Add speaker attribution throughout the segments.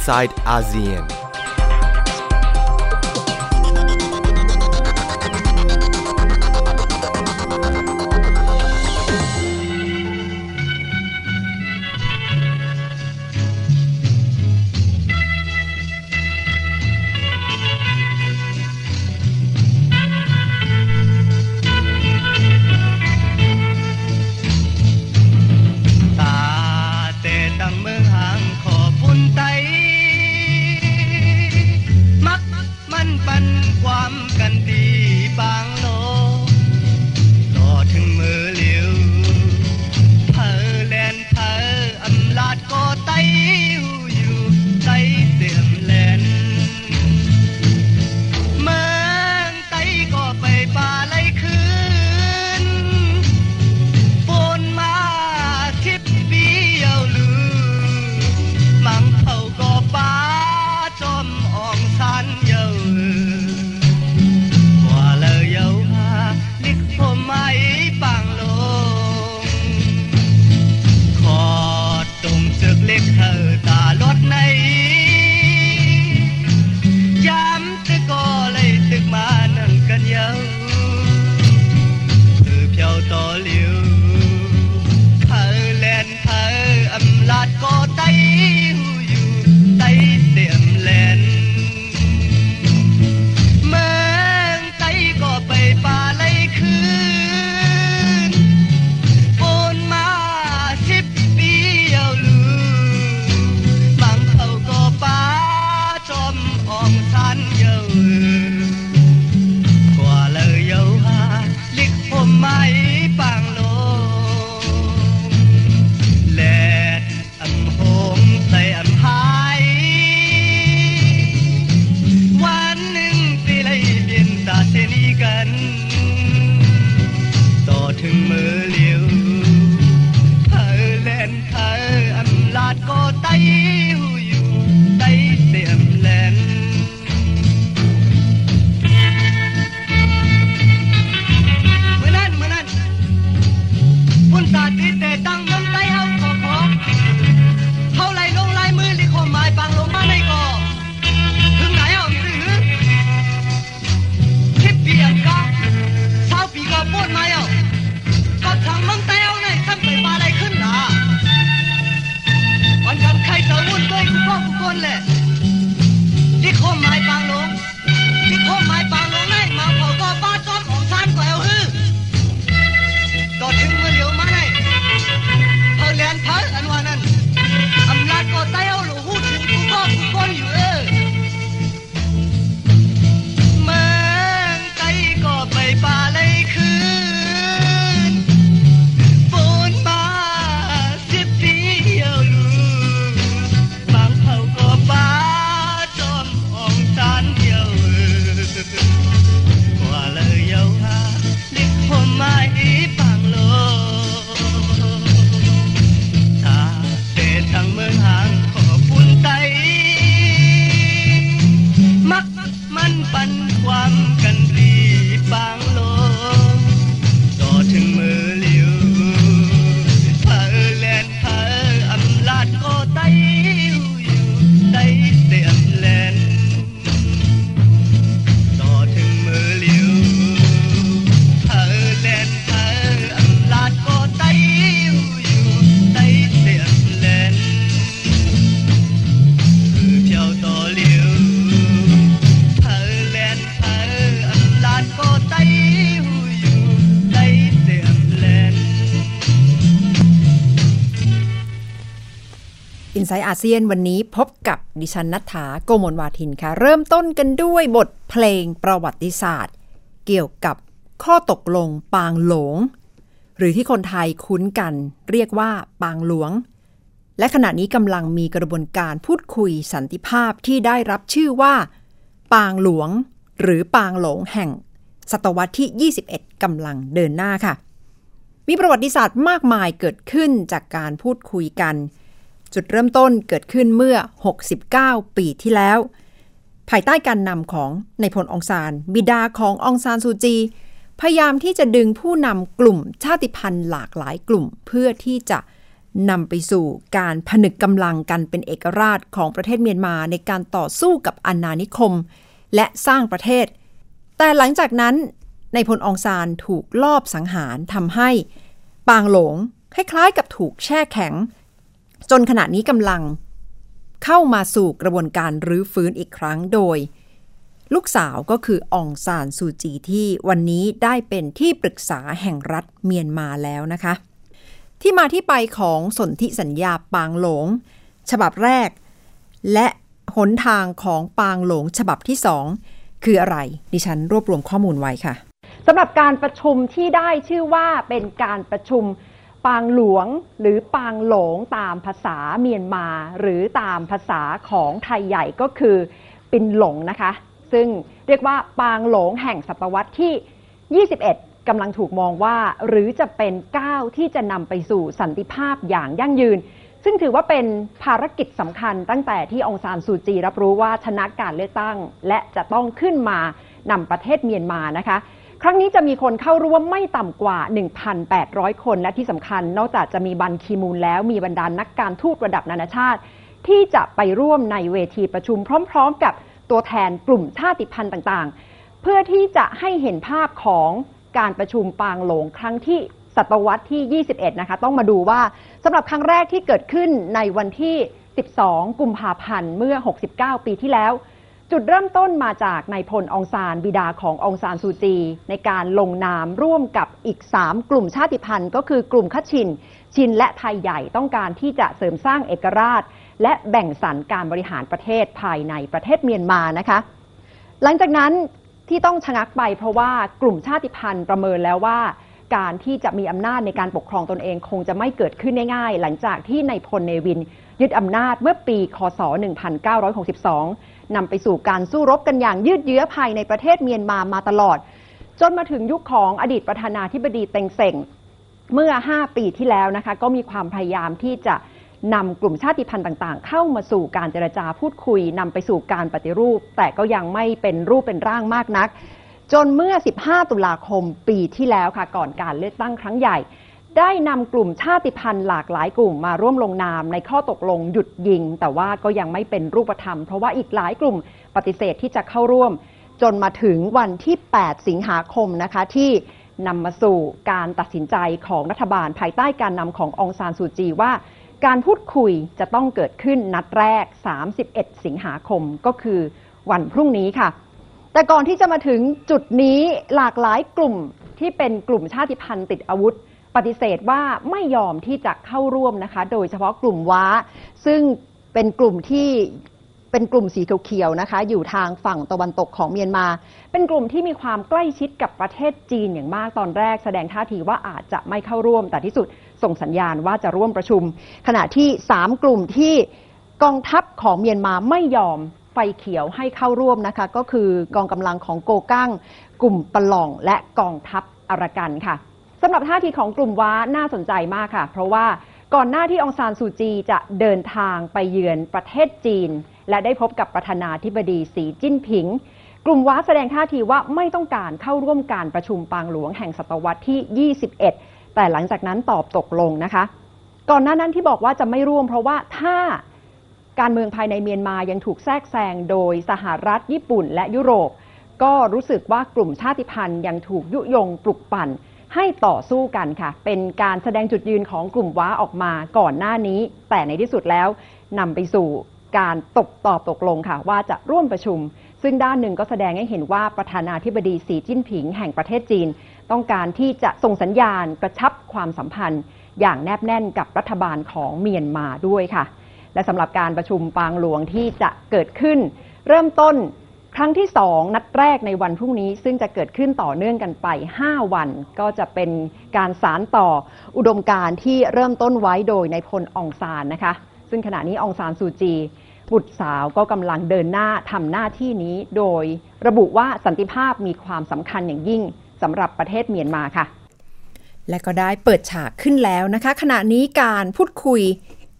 Speaker 1: inside ASEAN. y te dan.
Speaker 2: ไซต์อาเซียนวันนี้พบกับดิฉันนัฐาโกมลวาทินค่ะ เริ่มต้นกันด้วยบทเพลงประวัติศาสตร์ เกี่ยวกับข้อตกลงปางหลง หรือที่คนไทยคุ้นกันเรียกว่าปางหลวง และขณะนี้กำลังมีกระบวนการพูดคุยสันติภาพที่ได้รับชื่อว่า ปางหลวง หรือปางหลงแห่ง ศตวรรษที่ 21กำลังเดินหน้าค่ะ มีประวัติศาสตร์มากมายเกิดขึ้นจากการพูดคุยกัน จุดเริ่มต้นเกิดขึ้นเมื่อ 69 ปีที่แล้ว ภายใต้การนำของในพลองซาน บิดาขององซานซูจี พยายามที่จะดึงผู้นำกลุ่มชาติพันธุ์หลากหลายกลุ่มเพื่อที่จะนำไปสู่การผนึกกำลังกันเป็นเอกราชของประเทศเมียนมาในการต่อสู้กับอาณานิคม และสร้างประเทศ แต่หลังจากนั้นในพลองซานถูกลอบสังหารทำให้ ปางหลงคล้ายๆกับถูกแช่แข็ง จนขณะนี้กำลังเข้ามาสู่กระบวนการรื้อฟื้นอีกครั้งโดย ลูกสาวก็คือองซานซูจีที่วันนี้ได้เป็นที่ปรึกษาแห่งรัฐเมียนมาแล้วนะคะ ที่มาที่ไปของสนธิสัญญาปางหลง ฉบับแรก และหนทางของปางหลงฉบับที่สองคืออะไร ดิฉันรวบรวมข้อมูลไว้ค่ะ
Speaker 3: สำหรับการประชุมที่ได้ชื่อว่าเป็นการประชุม ปางหลวงหรือปางหลงตามภาษาเมียนมา หรือตามภาษาของไทยใหญ่ก็คือปินหลงนะคะ ซึ่งเรียกว่าปางหลงแห่งศตวรรษที่ 21 กำลังถูกมองว่า หรือจะเป็นก้าวที่จะนำไปสู่สันติภาพอย่างยั่งยืน ซึ่งถือว่าเป็นภารกิจสำคัญตั้งแต่ที่องซานซูจีรับรู้ว่าชนะการเลือกตั้ง และจะต้องขึ้นมานำประเทศเมียนมานะคะ ครั้งนี้จะมีคนเข้าร่วมไม่ต่ำกว่า 1,800 คนและที่สำคัญ นอกจากจะมีบันคีมูลแล้วมีบรรดานนักการทูตระดับนานาชาติ ที่จะไปร่วมในเวทีประชุมพร้อม ๆ กับตัวแทนกลุ่มชาติพันธุ์ต่างๆ เพื่อที่จะให้เห็นภาพของการประชุมปางหลงครั้งที่ศตวรรษที่ 21 นะคะ ต้องมาดูว่าสำหรับครั้งแรกที่เกิดขึ้นในวันที่ 12 กุมภาพันธ์เมื่อ 69 ปีที่แล้ว จุดเริ่มต้นมาจากนายพลองซานบิดาขององซานซูจี ในการลงนามร่วมกับอีก 3 กลุ่มชาติพันธุ์ ก็คือกลุ่มคัชิน ชินและไทยใหญ่ต้องการที่จะเสริมสร้างเอกราช และแบ่งสรรการบริหารประเทศภายในประเทศเมียนมานะคะ หลังจากนั้นที่ต้องชะงักไปเพราะว่ากลุ่มชาติพันธุ์ประเมินแล้วว่า การที่จะมีอำนาจในการปกครองตนเองคงจะไม่เกิดขึ้นง่ายๆ หลังจากที่นายพลเนวินยึดอำนาจเมื่อปี คศ 1962 นำไปสู่การสู้รบกันอย่างยืดเยื้อภายในประเทศเมียนมามาตลอด จนมาถึงยุคของอดีตประธานาธิบดีเต็งเซ็งเมื่อ 5 ปีที่แล้วนะคะ ก็มีความพยายามที่จะนำกลุ่มชาติพันธุ์ต่างๆ เข้ามาสู่การเจรจาพูดคุยนำไปสู่การปฏิรูป แต่ก็ยังไม่เป็นรูปเป็นร่างมากนัก จนเมื่อ 15 ตุลาคมปีที่แล้วค่ะ ก่อนการเลือกตั้งครั้งใหญ่ ได้นำกลุ่มชาติพันธุ์หลากหลายกลุ่มมาร่วมลงนามในข้อตกลงหยุดยิง แต่ว่าก็ยังไม่เป็นรูปธรรม เพราะว่าอีกหลายกลุ่มปฏิเสธที่จะเข้าร่วม จนมาถึงวันที่ 8 สิงหาคมนะคะที่นำมาสู่การตัดสินใจของรัฐบาลภายใต้การนำขององซานซูจีว่า การพูดคุยจะต้องเกิดขึ้นนัดแรก 31 สิงหาคมก็คือวันพรุ่งนี้ค่ะ แต่ก่อนที่จะมาถึงจุดนี้หลากหลายกลุ่มที่เป็นกลุ่มชาติพันธุ์ติดอาวุธ ปฏิเสธว่าไม่ยอมที่จะเข้าร่วมนะคะ โดยเฉพาะกลุ่มว้า ซึ่งเป็นกลุ่มที่เป็นกลุ่มสีเขียวๆนะคะ อยู่ทางฝั่งตะวันตกของเมียนมา เป็นกลุ่มที่มีความใกล้ชิดกับประเทศจีนอย่างมากตอนแรก แสดงท่าทีว่าอาจจะไม่เข้าร่วม แต่ที่สุดส่งสัญญาณว่าจะร่วมประชุม ขณะที่ 3 กลุ่มที่กองทัพของเมียนมาไม่ยอมไฟเขียวให้เข้าร่วมนะคะ ก็คือกองกำลังของโกกั้ง กลุ่มปะหล่องและกองทัพอารากันค่ะ สำหรับท่าทีของกลุ่มว้าน่าสนใจมากค่ะ เพราะว่าก่อนหน้าที่องซานซูจีจะเดินทางไปเยือนประเทศจีน และได้พบกับประธานาธิบดีสีจิ้นผิง กลุ่มว้าแสดงท่าทีว่าไม่ต้องการเข้าร่วมการประชุมปางหลวงแห่งศตวรรษที่ 21 แต่หลังจากนั้นตอบตกลงนะคะ ก่อนหน้านั้นที่บอกว่าจะไม่ร่วม เพราะว่าถ้าการเมืองภายในเมียนมายังถูกแทรกแซงโดยสหรัฐญี่ปุ่น และยุโรป ก็รู้สึกว่ากลุ่มชาติพันธุ์ยังถูกยุยงปลุกปั่น ให้ต่อสู้กันค่ะ เป็นการแสดงจุดยืนของกลุ่มว้าออกมาก่อนหน้านี้ แต่ในที่สุดแล้วนำไปสู่การตกตอบตกลงค่ะ ว่าจะร่วมประชุม ซึ่งด้านหนึ่งก็แสดงให้เห็นว่าประธานาธิบดีสีจิ้นผิงแห่งประเทศจีน ต้องการที่จะส่งสัญญาณกระชับความสัมพันธ์ อย่างแนบแน่นกับรัฐบาลของเมียนมาด้วยค่ะ และสำหรับการประชุมปางหลวงที่จะเกิดขึ้น เริ่มต้น ครั้งที่ 2 นัดแรกในวันพรุ่งนี้ ซึ่งจะเกิดขึ้นต่อเนื่องกันไป 5 วัน ก็จะเป็นการสารต่ออุดมการที่เริ่มต้นไว้โดยในพลองซานนะคะ ซึ่งขณะนี้องซานซูจี บุตรสาวก็กำลังเดินหน้าทำหน้าที่นี้ โดยระบุว่าสันติภาพมีความสำคัญอย่างยิ่งสำหรับประเทศเมียนมาค่ะ
Speaker 2: และก็ได้เปิดฉากขึ้นแล้วนะคะ ขณะนี้การพูดคุย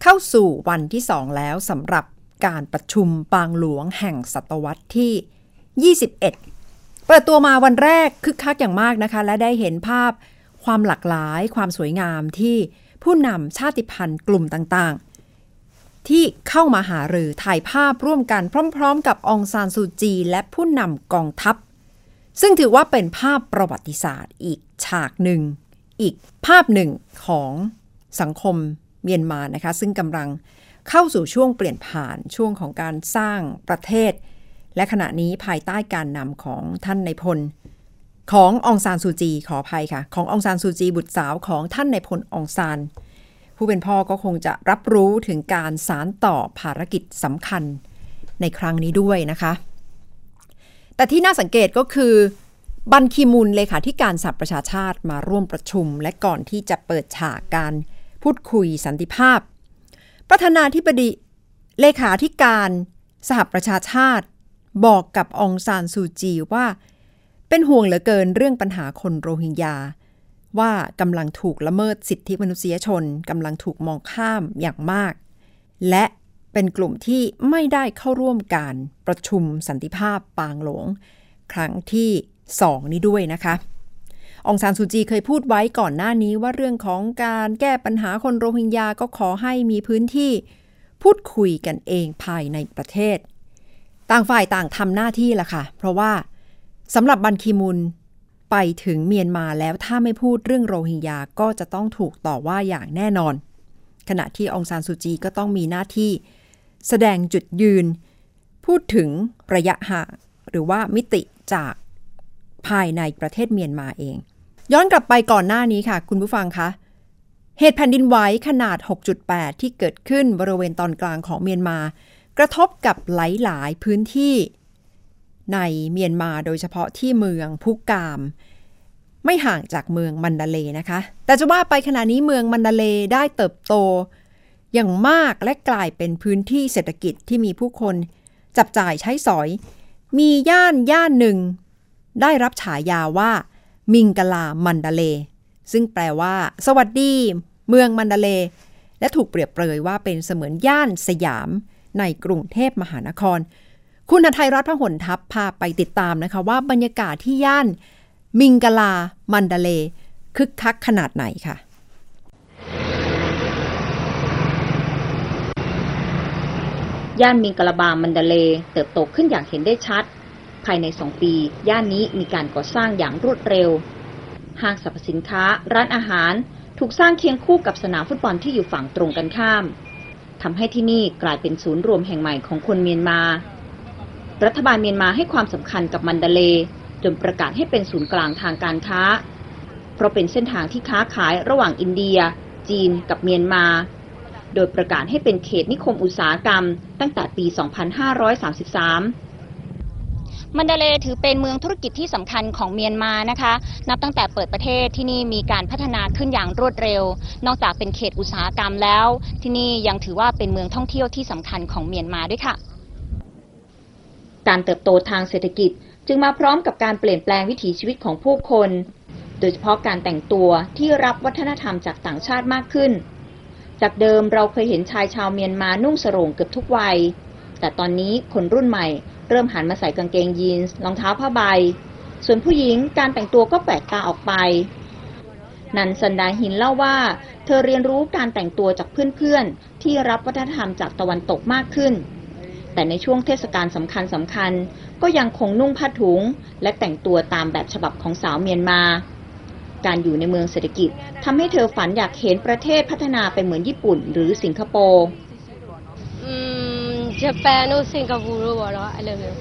Speaker 2: เข้าสู่วันที่สองแล้วสำหรับ การประชุมปางหลวงแห่งศตวรรษที่ 21 เปิดตัวมาวันแรกคึกคักอย่างมากนะคะ และได้เห็นภาพความหลากหลาย ความสวยงามที่ผู้นำชาติพันธุ์กลุ่มต่างๆ ที่เข้ามาหารือถ่ายภาพร่วมกันพร้อม ๆ กับองซานซูจี และผู้นำกองทัพ ซึ่งถือว่าเป็นภาพประวัติศาสตร์อีกฉากหนึ่ง อีกภาพหนึ่งของสังคมเมียนมานะคะ ซึ่งกำลัง เข้าสู่ช่วงเปลี่ยนผ่านช่วงของการสร้างประเทศ และขณะนี้ภายใต้การนำของท่านในพล ขององซานซูจีขออภัยค่ะ ขององซานซูจีบุตรสาวของท่านในพลองซานผู้เป็นพ่อก็คงจะรับรู้ถึงการสารต่อภารกิจสำคัญในครั้งนี้ด้วยนะคะ แต่ที่น่าสังเกตก็คือบันคีมุนเลขาธิการสหประชาชาติมาร่วมประชุม และก่อนที่จะเปิดฉากการพูดคุยสันติภาพ ประธานาธิบดีเลขาธิการสหประชาชาติ บอกกับองซานซูจีว่า เป็นห่วงเหลือเกินเรื่องปัญหาคนโรฮิงญา ว่ากำลังถูกละเมิดสิทธิมนุษยชนกำลังถูกมองข้ามอย่างมาก และเป็นกลุ่มที่ไม่ได้เข้าร่วมการประชุมสันติภาพปางหลง ครั้งที่ 2 นี้ด้วยนะคะ องซานซูจีเคยพูดไว้ก่อนหน้านี้ว่าเรื่องของการแก้ปัญหาคนโรฮิงญาก็ขอให้มีพื้นที่ พูดคุยกันเองภายในประเทศ ต่างฝ่ายต่างทำหน้าที่ละค่ะ เพราะว่าสำหรับบันคีมุนไปถึงเมียนมาแล้วถ้าไม่พูดเรื่องโรฮิงญาก็จะต้องถูกต่อว่าอย่างแน่นอน ขณะที่องซานซูจีก็ต้องมีหน้าที่ แสดงจุดยืน พูดถึงระยะห่างหรือว่ามิติจากภายในประเทศเมียนมาเอง ย้อนกลับไปก่อนหน้านี้ค่ะ คุณผู้ฟังคะเหตุแผ่นดินไหวขนาด 6.8 ที่เกิดขึ้นบริเวณตอนกลางของเมียนมา กระทบกับหลายๆพื้นที่ ในเมียนมาโดยเฉพาะที่เมืองพุกาม ไม่ห่างจากเมืองมันดาเลนะคะ แต่จะว่าไปขณะนี้เมืองมันดาเลได้เติบโต อย่างมากและกลายเป็นพื้นที่เศรษฐกิจที่มีผู้คนจับจ่ายใช้สอย มีย่านย่านหนึ่ง ได้รับฉายาว่า มิงกลามันดาเลซึ่งแปลว่า สวัสดี เมืองมันดาเล และถูกเปรียบเปรยว่าเป็นเสมือนย่านสยามในกรุงเทพมหานคร คุณไทยรัฐพหลทัพพาไปติดตามนะคะว่าบรรยากาศที่ย่าน มิงกลามันดาเล คึกคักขนาดไหนค่ะ
Speaker 4: ย่านมิงกะลาบามันดาเล เติบโตขึ้นอย่างเห็นได้ชัด ภายในสองปี ย่านนี้มีการก่อสร้างอย่างรวดเร็ว ห้างสรรพสินค้า ร้านอาหาร ถูกสร้างเคียงคู่กับสนามฟุตบอลที่อยู่ฝั่งตรงกันข้ามทำให้ที่นี่กลายเป็นศูนย์รวมแห่งใหม่ของคนเมียนมา รัฐบาลเมียนมาให้ความสำคัญกับมันดาเลจนประกาศให้เป็นศูนย์กลางทางการค้า เพราะเป็นเส้นทางที่ค้าขายระหว่างอินเดีย จีนกับเมียนมา โดยประกาศให้เป็นเขตนิคมอุตสาหกรรม ตั้งแต่ปี 2533
Speaker 5: มันเดเลถือเป็นเมืองธุรกิจที่สำคัญของเมียนมานะคะ นับตั้งแต่เปิดประเทศที่นี่มีการพัฒนาขึ้นอย่างรวดเร็ว นอกจากเป็นเขตอุตสาหกรรมแล้ว ที่นี่ยังถือว่าเป็นเมืองท่องเที่ยวที่สำคัญของเมียนมาด้วยค่ะ
Speaker 4: การเติบโตทางเศรษฐกิจจึงมาพร้อมกับการเปลี่ยนแปลงวิถีชีวิตของผู้คน โดยเฉพาะการแต่งตัวที่รับวัฒนธรรมจากต่างชาติมากขึ้น จากเดิมเราเคยเห็นชายชาวเมียนมานุ่งสรงเกือบทุกวัย แต่ตอนนี้คนรุ่นใหม่ เริ่มหันมาใส่กางเกงยีนส์รองเท้าผ้าใบ ส่วนผู้หญิงการแต่งตัวก็แปลกตาออกไป นันสันดาหินเล่าว่า เธอเรียนรู้การแต่งตัวจากเพื่อนๆ ที่รับวัฒนธรรมจากตะวันตกมากขึ้น แต่ในช่วงเทศกาลสำคัญสำคัญๆก็ยังคงนุ่งผ้าถุง และแต่งตัวตามแบบฉบับของสาวเมียนมา การอยู่ในเมืองเศรษฐกิจทำให้เธอฝันอยากเห็นประเทศพัฒนาไปเหมือนญี่ปุ่น หรือสิงคโปร์
Speaker 6: ဂျပန်တို့စင်ကာပူတို့ပေါ့နော်အဲ့လိုမျိုး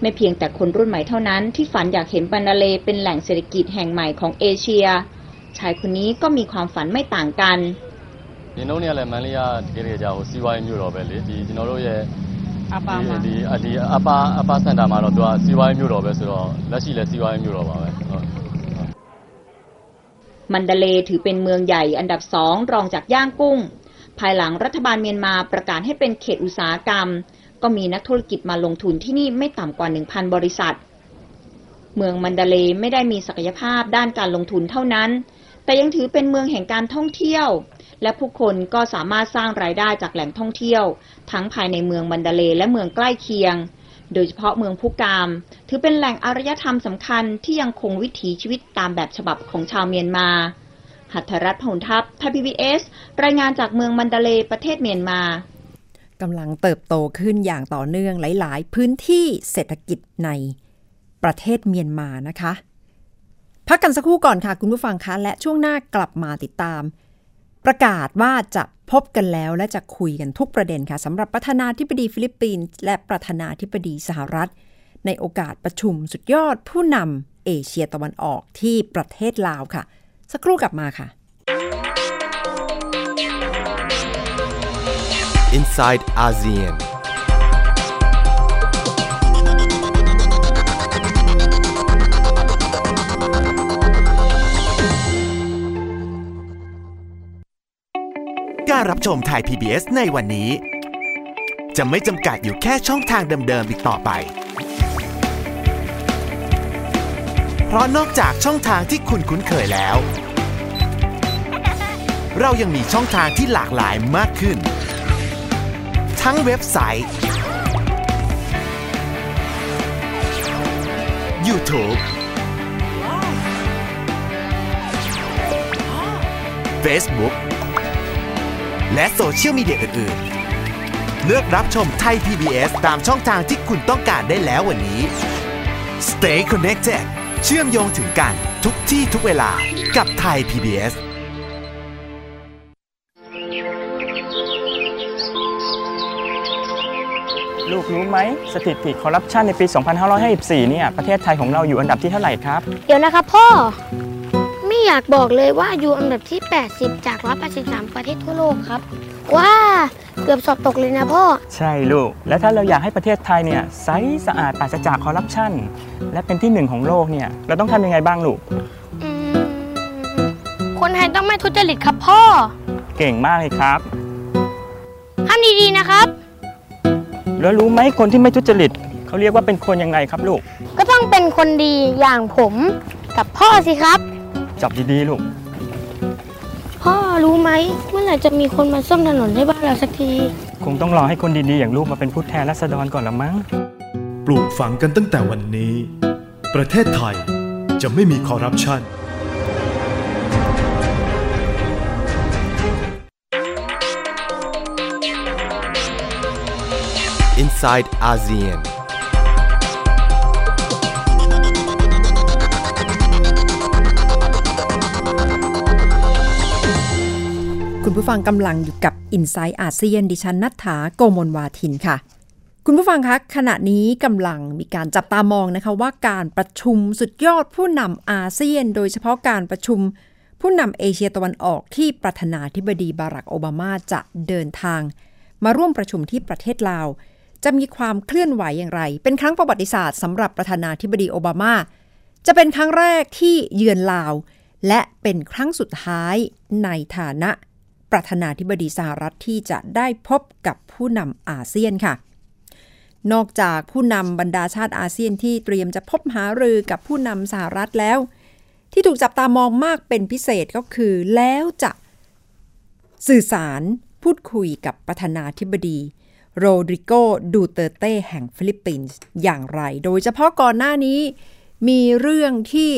Speaker 4: ไม่เพียงแต่คนรุ่นใหม่เท่านั้นที่ฝันอยากเห็นบันดาเลเป็นแหล่งเศรษฐกิจแห่งใหม่ของเอเชีย ชายคนนี้ก็มีความฝันไม่ต่างกัน
Speaker 7: ဒီနှုံးเนี่ยလည်းမန္တလေးကတကယ်တကယ်ကြာဟိုစီးပွားရေးမြို့တော်ပဲလေဒီကျွန်တော်တို့ရဲ့
Speaker 6: အပါမှာ
Speaker 7: ဒီဒီဒီအပါအပါစင်တာမှာတော့သူကစီးပွားရေးမြို့တော်ပဲဆိုတော့လက်ရှိလည်းစီးပွားရေးမြို့တော်ပါပဲဟုတ်
Speaker 4: มันดาเลถือเป็นเมืองใหญ่อันดับสองรองจากย่างกุ้ง ภายหลังรัฐบาลเมียนมาประกาศให้เป็นเขตอุตสาหกรรม ก็มีนักธุรกิจมาลงทุนที่นี่ไม่ต่ำกว่า 1,000 บริษัท เมืองมันดาเลไม่ได้มีศักยภาพด้านการลงทุนเท่านั้น แต่ยังถือเป็นเมืองแห่งการท่องเที่ยว และผู้คนก็สามารถสร้างรายได้จากแหล่งท่องเที่ยว ทั้งภายในเมืองมันดาเลและเมืองใกล้เคียง โดยเฉพาะเมืองพุกาม ถือเป็นแหล่งอารยธรรมสำคัญที่ยังคงวิถีชีวิตตามแบบฉบับของชาวเมียนมา หัตถรัตน์พหุนทัพไทยพีบีเอสรายงานจากเมืองมันดาเลประเทศเมียนมา
Speaker 2: กำลังเติบโตขึ้นอย่างต่อเนื่องหลาย ๆ พื้นที่เศรษฐกิจในประเทศเมียนมานะคะ พักกันสักครู่ก่อนค่ะคุณผู้ฟังคะ และช่วงหน้ากลับมาติดตาม ประกาศว่าจะพบกันแล้วและจะคุยกันทุกประเด็นค่ะสำหรับประธานาธิบดีฟิลิปปินส์และประธานาธิบดีสหรัฐ ในโอกาสประชุมสุดยอดผู้นำเอเชียตะวันออกที่ประเทศลาวค่ะ สักครู่กลับมาค่ะ
Speaker 8: inside ASEAN..
Speaker 9: การรับชมไทย PBS ในวันนี้ จะไม่จำกัดอยู่แค่ช่องทางเดิมๆอีกต่อไป เพราะนอกจากช่องทางที่คุณคุ้นเคยแล้ว เรายังมีช่องทางที่หลากหลายมากขึ้น ทั้งเว็บไซต์ YouTube Facebook และโซเชียลมีเดียอื่น ๆ เลือกรับชมไทย PBS ตามช่องทางที่คุณต้องการได้แล้ววันนี้ Stay connected เชื่อมโยงถึงกันทุกที่ทุกเวลากับไทย PBS
Speaker 10: ลูกรู้ไหมสถิติคอร์รัปชันในปี 2554 เนี่ย ประเทศไทยของเราอยู่อันดับที่เท่าไหร่ครับ
Speaker 11: เดี๋ยวนะครับพ่อ ไม่อยากบอกเลยว่าอยู่อันดับที่ 80 จาก 183 ประเทศทั่วโลกครับ ว้าเกือบสอบตกเลยนะพ่อ
Speaker 10: ใช่ลูก และถ้าเราอยากให้ประเทศไทยเนี่ยใสสะอาดปราศจากคอร์รัปชันและเป็นที่หนึ่งของโลกเนี่ยเราต้องทำยังไงบ้างลูก
Speaker 11: อืมคนไทยต้องไม่ทุจริตครับพ่อ
Speaker 10: เก่งมากเลยครับ
Speaker 11: ทำดีๆนะครับ
Speaker 10: แล้วรู้ไหมคนที่ไม่ทุจริตเขาเรียกว่าเป็นคนยังไงครับลูก
Speaker 11: ก็ต้องเป็นคนดีอย่างผมกับพ่อสิครับ
Speaker 10: จับดีๆลูก
Speaker 11: พ่อ รู้ไหมเมื่อไหร่จะมีคนมาซ่อมถนนให้บ้านเราสักที
Speaker 10: คงต้องรอให้คนดีๆ อย่างลูกมาเป็นผู้แทนรัษฎรก่อนละมั้ง
Speaker 12: ปลูกฝังกันตั้งแต่วันนี้ ประเทศไทยจะไม่มีคอร์รัปชัน
Speaker 8: inside ASEAN.
Speaker 2: คุณผู้ฟังกำลังอยู่กับ i n s i ซต์อาเซียนดิฉันนัฐาโกมลวาทินค่ะ คุณผู้ฟังคะขณะนี้กำลังมีการจับตามองนะคะว่าการประชุมสุดยอดผู้นำอาเซียน โดยเฉพาะการประชุมผู้นำเอเชียตะวันออกที่ประธานาธิบดีบารักโอบามาจะเดินทาง มาร่วมประชุมที่ประเทศลาว จะมีความเคลื่อนไหวอย่างไร เป็นครั้งประวัติศาสตร์สำหรับประธานาธิบดีโอบามา จะเป็นครั้งแรกที่เยือนลาว และเป็นครั้งสุดท้ายในฐานะ ประธานาธิบดีสหรัฐที่จะได้พบกับผู้นำอาเซียนค่ะ นอกจากผู้นำบรรดาชาติอาเซียนที่เตรียมจะพบหารือกับผู้นำสหรัฐแล้ว ที่ถูกจับตามองมากเป็นพิเศษก็คือแล้วจะสื่อสารพูดคุยกับประธานาธิบดีโรดริโกดูเตเต้แห่งฟิลิปปินส์อย่างไร โดยเฉพาะก่อนหน้านี้มีเรื่องที่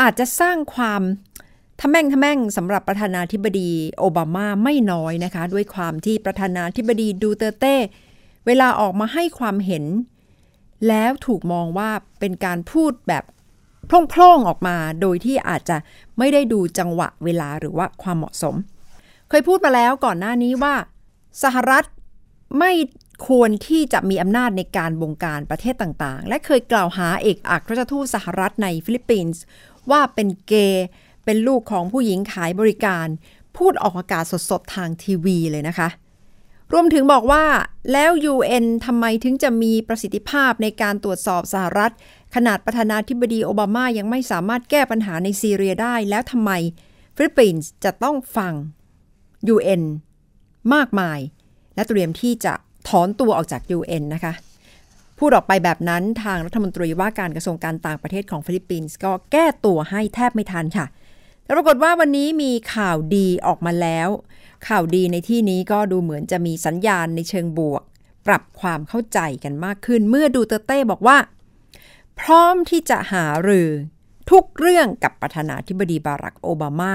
Speaker 2: อาจจะสร้างความ ทะแม่งทะแม่งสำหรับประธานาธิบดีโอบามาไม่น้อยนะคะ ด้วยความที่ประธานาธิบดีดูเตเต้ เวลาออกมาให้ความเห็น แล้วถูกมองว่าเป็นการพูดแบบพร่องๆออกมา โดยที่อาจจะไม่ได้ดูจังหวะเวลาหรือว่าความเหมาะสม เคยพูดมาแล้วก่อนหน้านี้ว่า สหรัฐไม่ควรที่จะมีอำนาจในการบงการประเทศต่างๆ และเคยกล่าวหาเอกอัครราชทูตสหรัฐในฟิลิปปินส์ว่าเป็นเกย์ เป็นลูกของผู้หญิงขายบริการ พูดออกอากาศสดๆ ทางทีวีเลยนะคะ รวมถึงบอกว่าแล้ว UN ทำไมถึงจะมีประสิทธิภาพในการตรวจสอบสหรัฐ ขนาดประธานาธิบดีโอบามายังไม่สามารถแก้ปัญหาในซีเรียได้ แล้วทำไมฟิลิปปินส์จะต้องฟัง UN มากมาย และเตรียมที่จะถอนตัวออกจาก UN นะคะพูดออกไปแบบนั้นทางรัฐมนตรีว่าการกระทรวงการต่างประเทศของฟิลิปปินส์ก็แก้ตัวให้แทบไม่ทันค่ะ แต่ปรากฏว่าวันนี้มีข่าวดีออกมาแล้ว ข่าวดีในที่นี้ก็ดูเหมือนจะมีสัญญาณในเชิงบวก ปรับความเข้าใจกันมากขึ้น เมื่อดูเตเต้บอกว่า พร้อมที่จะหารือทุกเรื่องกับประธานาธิบดีบารักโอบามา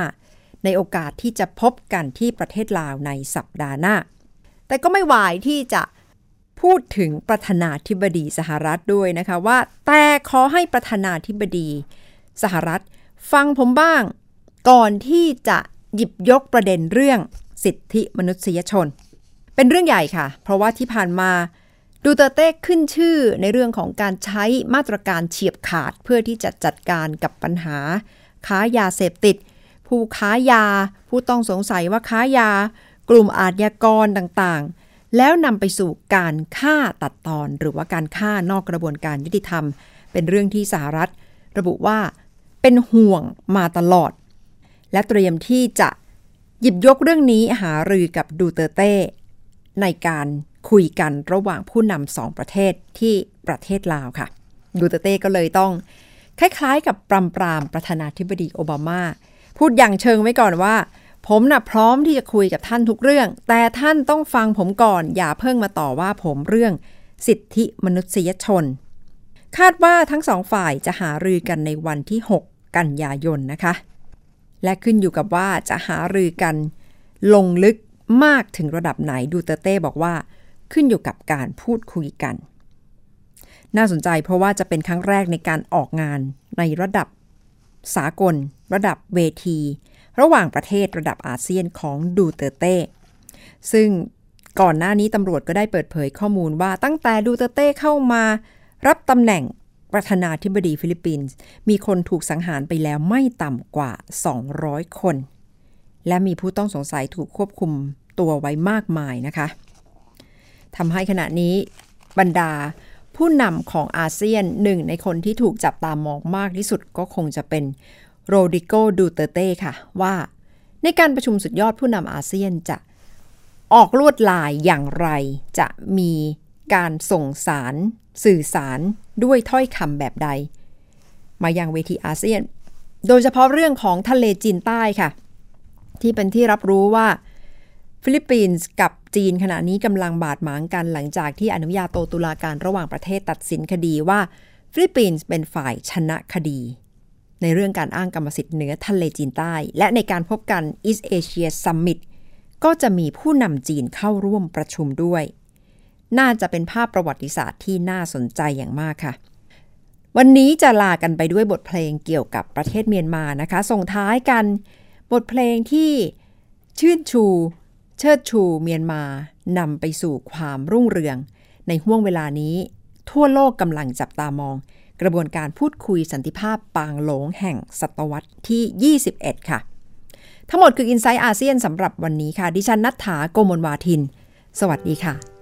Speaker 2: ในโอกาสที่จะพบกันที่ประเทศลาวในสัปดาห์หน้า แต่ก็ไม่วายที่จะพูดถึงประธานาธิบดีสหรัฐด้วยนะคะว่า แต่ขอให้ประธานาธิบดี สหรัฐ ฟังผมบ้าง ก่อนที่จะหยิบยกประเด็นเรื่องสิทธิมนุษยชน เป็นเรื่องใหญ่ค่ะ เพราะว่าที่ผ่านมาดูเตเต้ขึ้นชื่อในเรื่องของการใช้มาตรการเฉียบขาดเพื่อที่จะจัดการกับปัญหา ค้ายาเสพติด ผู้ค้ายา ผู้ต้องสงสัยว่าค้ายา กลุ่มอาชญากรต่างๆ แล้วนำไปสู่การฆ่าตัดตอน หรือว่าการฆ่านอกกระบวนการยุติธรรม เป็นเรื่องที่สหรัฐ ระบุว่าเป็นห่วงมาตลอด และเตรียมที่จะหยิบยกเรื่องนี้หารือกับดูเตเต้ในการคุยกันระหว่างผู้นำสองประเทศที่ประเทศลาวค่ะ ดูเตเต้ก็เลยต้อง คล้ายๆ กับปรามปรามประธานาธิบดีโอบามา พูดอย่างเชิงไว้ก่อนว่า ผมนะ่ะพร้อมที่จะคุยกับท่านทุกเรื่อง แต่ท่านต้องฟังผมก่อน อย่าเพิ่งมาต่อว่าผมเรื่องสิทธิมนุษยชน คาดว่าทั้งสองฝ่ายจะหารือกันในวันที่ 6 กันยายนนะคะ และขึ้นอยู่กับว่าจะหารือกัน ลงลึกมากถึงระดับไหนดูเตเต้บอกว่า ขึ้นอยู่กับการพูดคุยกัน น่าสนใจเพราะว่าจะเป็นครั้งแรกในการออกงานในระดับสากล ระดับเวที ระหว่างประเทศระดับอาเซียนของดูเตเต้ซึ่งก่อนหน้านี้ตำรวจก็ได้เปิดเผยข้อมูลว่าตั้งแต่ดูเตเต้เข้ามารับตำแหน่ง ประธานาธิบดีฟิลิปปินส์มีคนถูกสังหารไปแล้วไม่ต่ำกว่า 200 คน และมีผู้ต้องสงสัยถูกควบคุมตัวไว้มากมายนะคะทำให้ขณะนี้บรรดาผู้นำของอาเซียนหนึ่งในคนที่ถูกจับตามองมากที่สุดก็คงจะเป็นโรดิโกดูเตเต้ค่ะ ว่าในการประชุมสุดยอดผู้นำอาเซียนจะออกลวดลายอย่างไรจะมี การส่งสาร สื่อสารด้วยถ้อยคำแบบใด มายังเวทีอาเซียน โดยเฉพาะเรื่องของทะเลจีนใต้ค่ะ ที่เป็นที่รับรู้ว่า ฟิลิปปินส์กับจีนขณะนี้กำลังบาดหมางกันหลังจากที่อนุญาโตตุลาการระหว่างประเทศตัดสินคดีว่าฟิลิปปินส์เป็นฝ่ายชนะคดี ในเรื่องการอ้างกรรมสิทธิ์เหนือทะเลจีนใต้ และในการพบกัน East Asia Summit ก็จะมีผู้นำจีนเข้าร่วมประชุมด้วย น่าจะเป็นภาพประวัติศาสตร์ที่น่าสนใจอย่างมากค่ะ วันนี้จะลากันไปด้วยบทเพลงเกี่ยวกับประเทศเมียนมานะคะ ส่งท้ายกัน บทเพลงที่ชื่นชู เชิดชูเมียนมานำไปสู่ความรุ่งเรือง ในห่วงเวลานี้ ทั่วโลกกำลังจับตามอง กระบวนการพูดคุยสันติภาพปางหลงแห่งศตวรรษที่ 21 ค่ะ ทั้งหมดคือ i n s i ซต์อาเซียนสำหรับวันนี้ค่ะ ดิฉันนัฐถาโกมลวาทิน สวัสดีค่ะ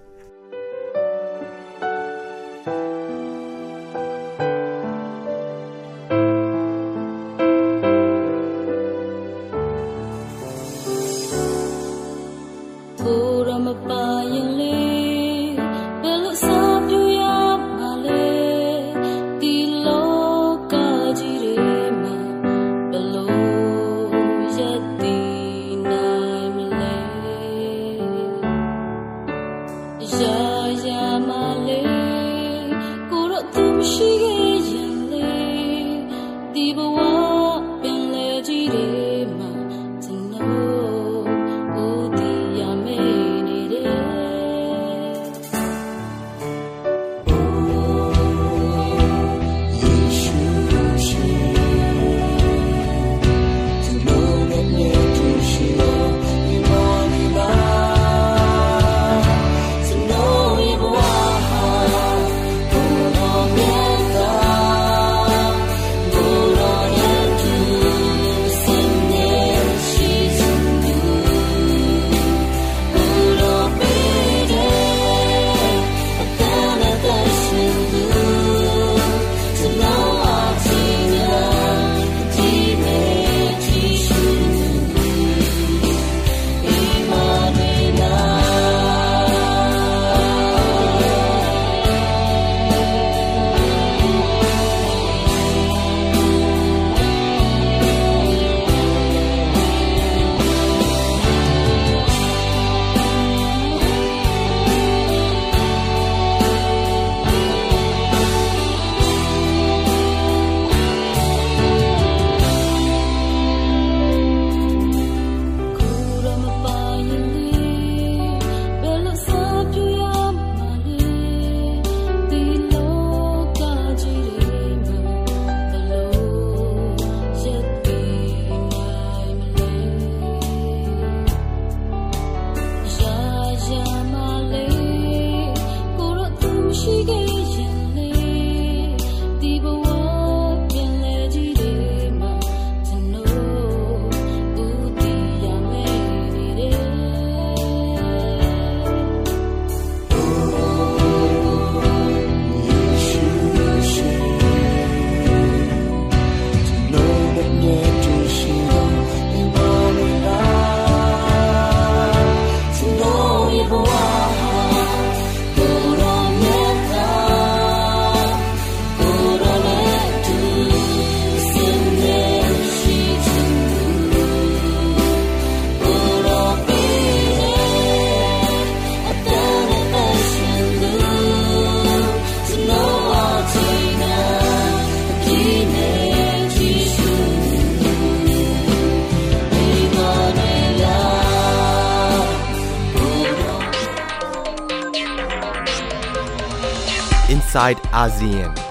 Speaker 8: inside ASEAN.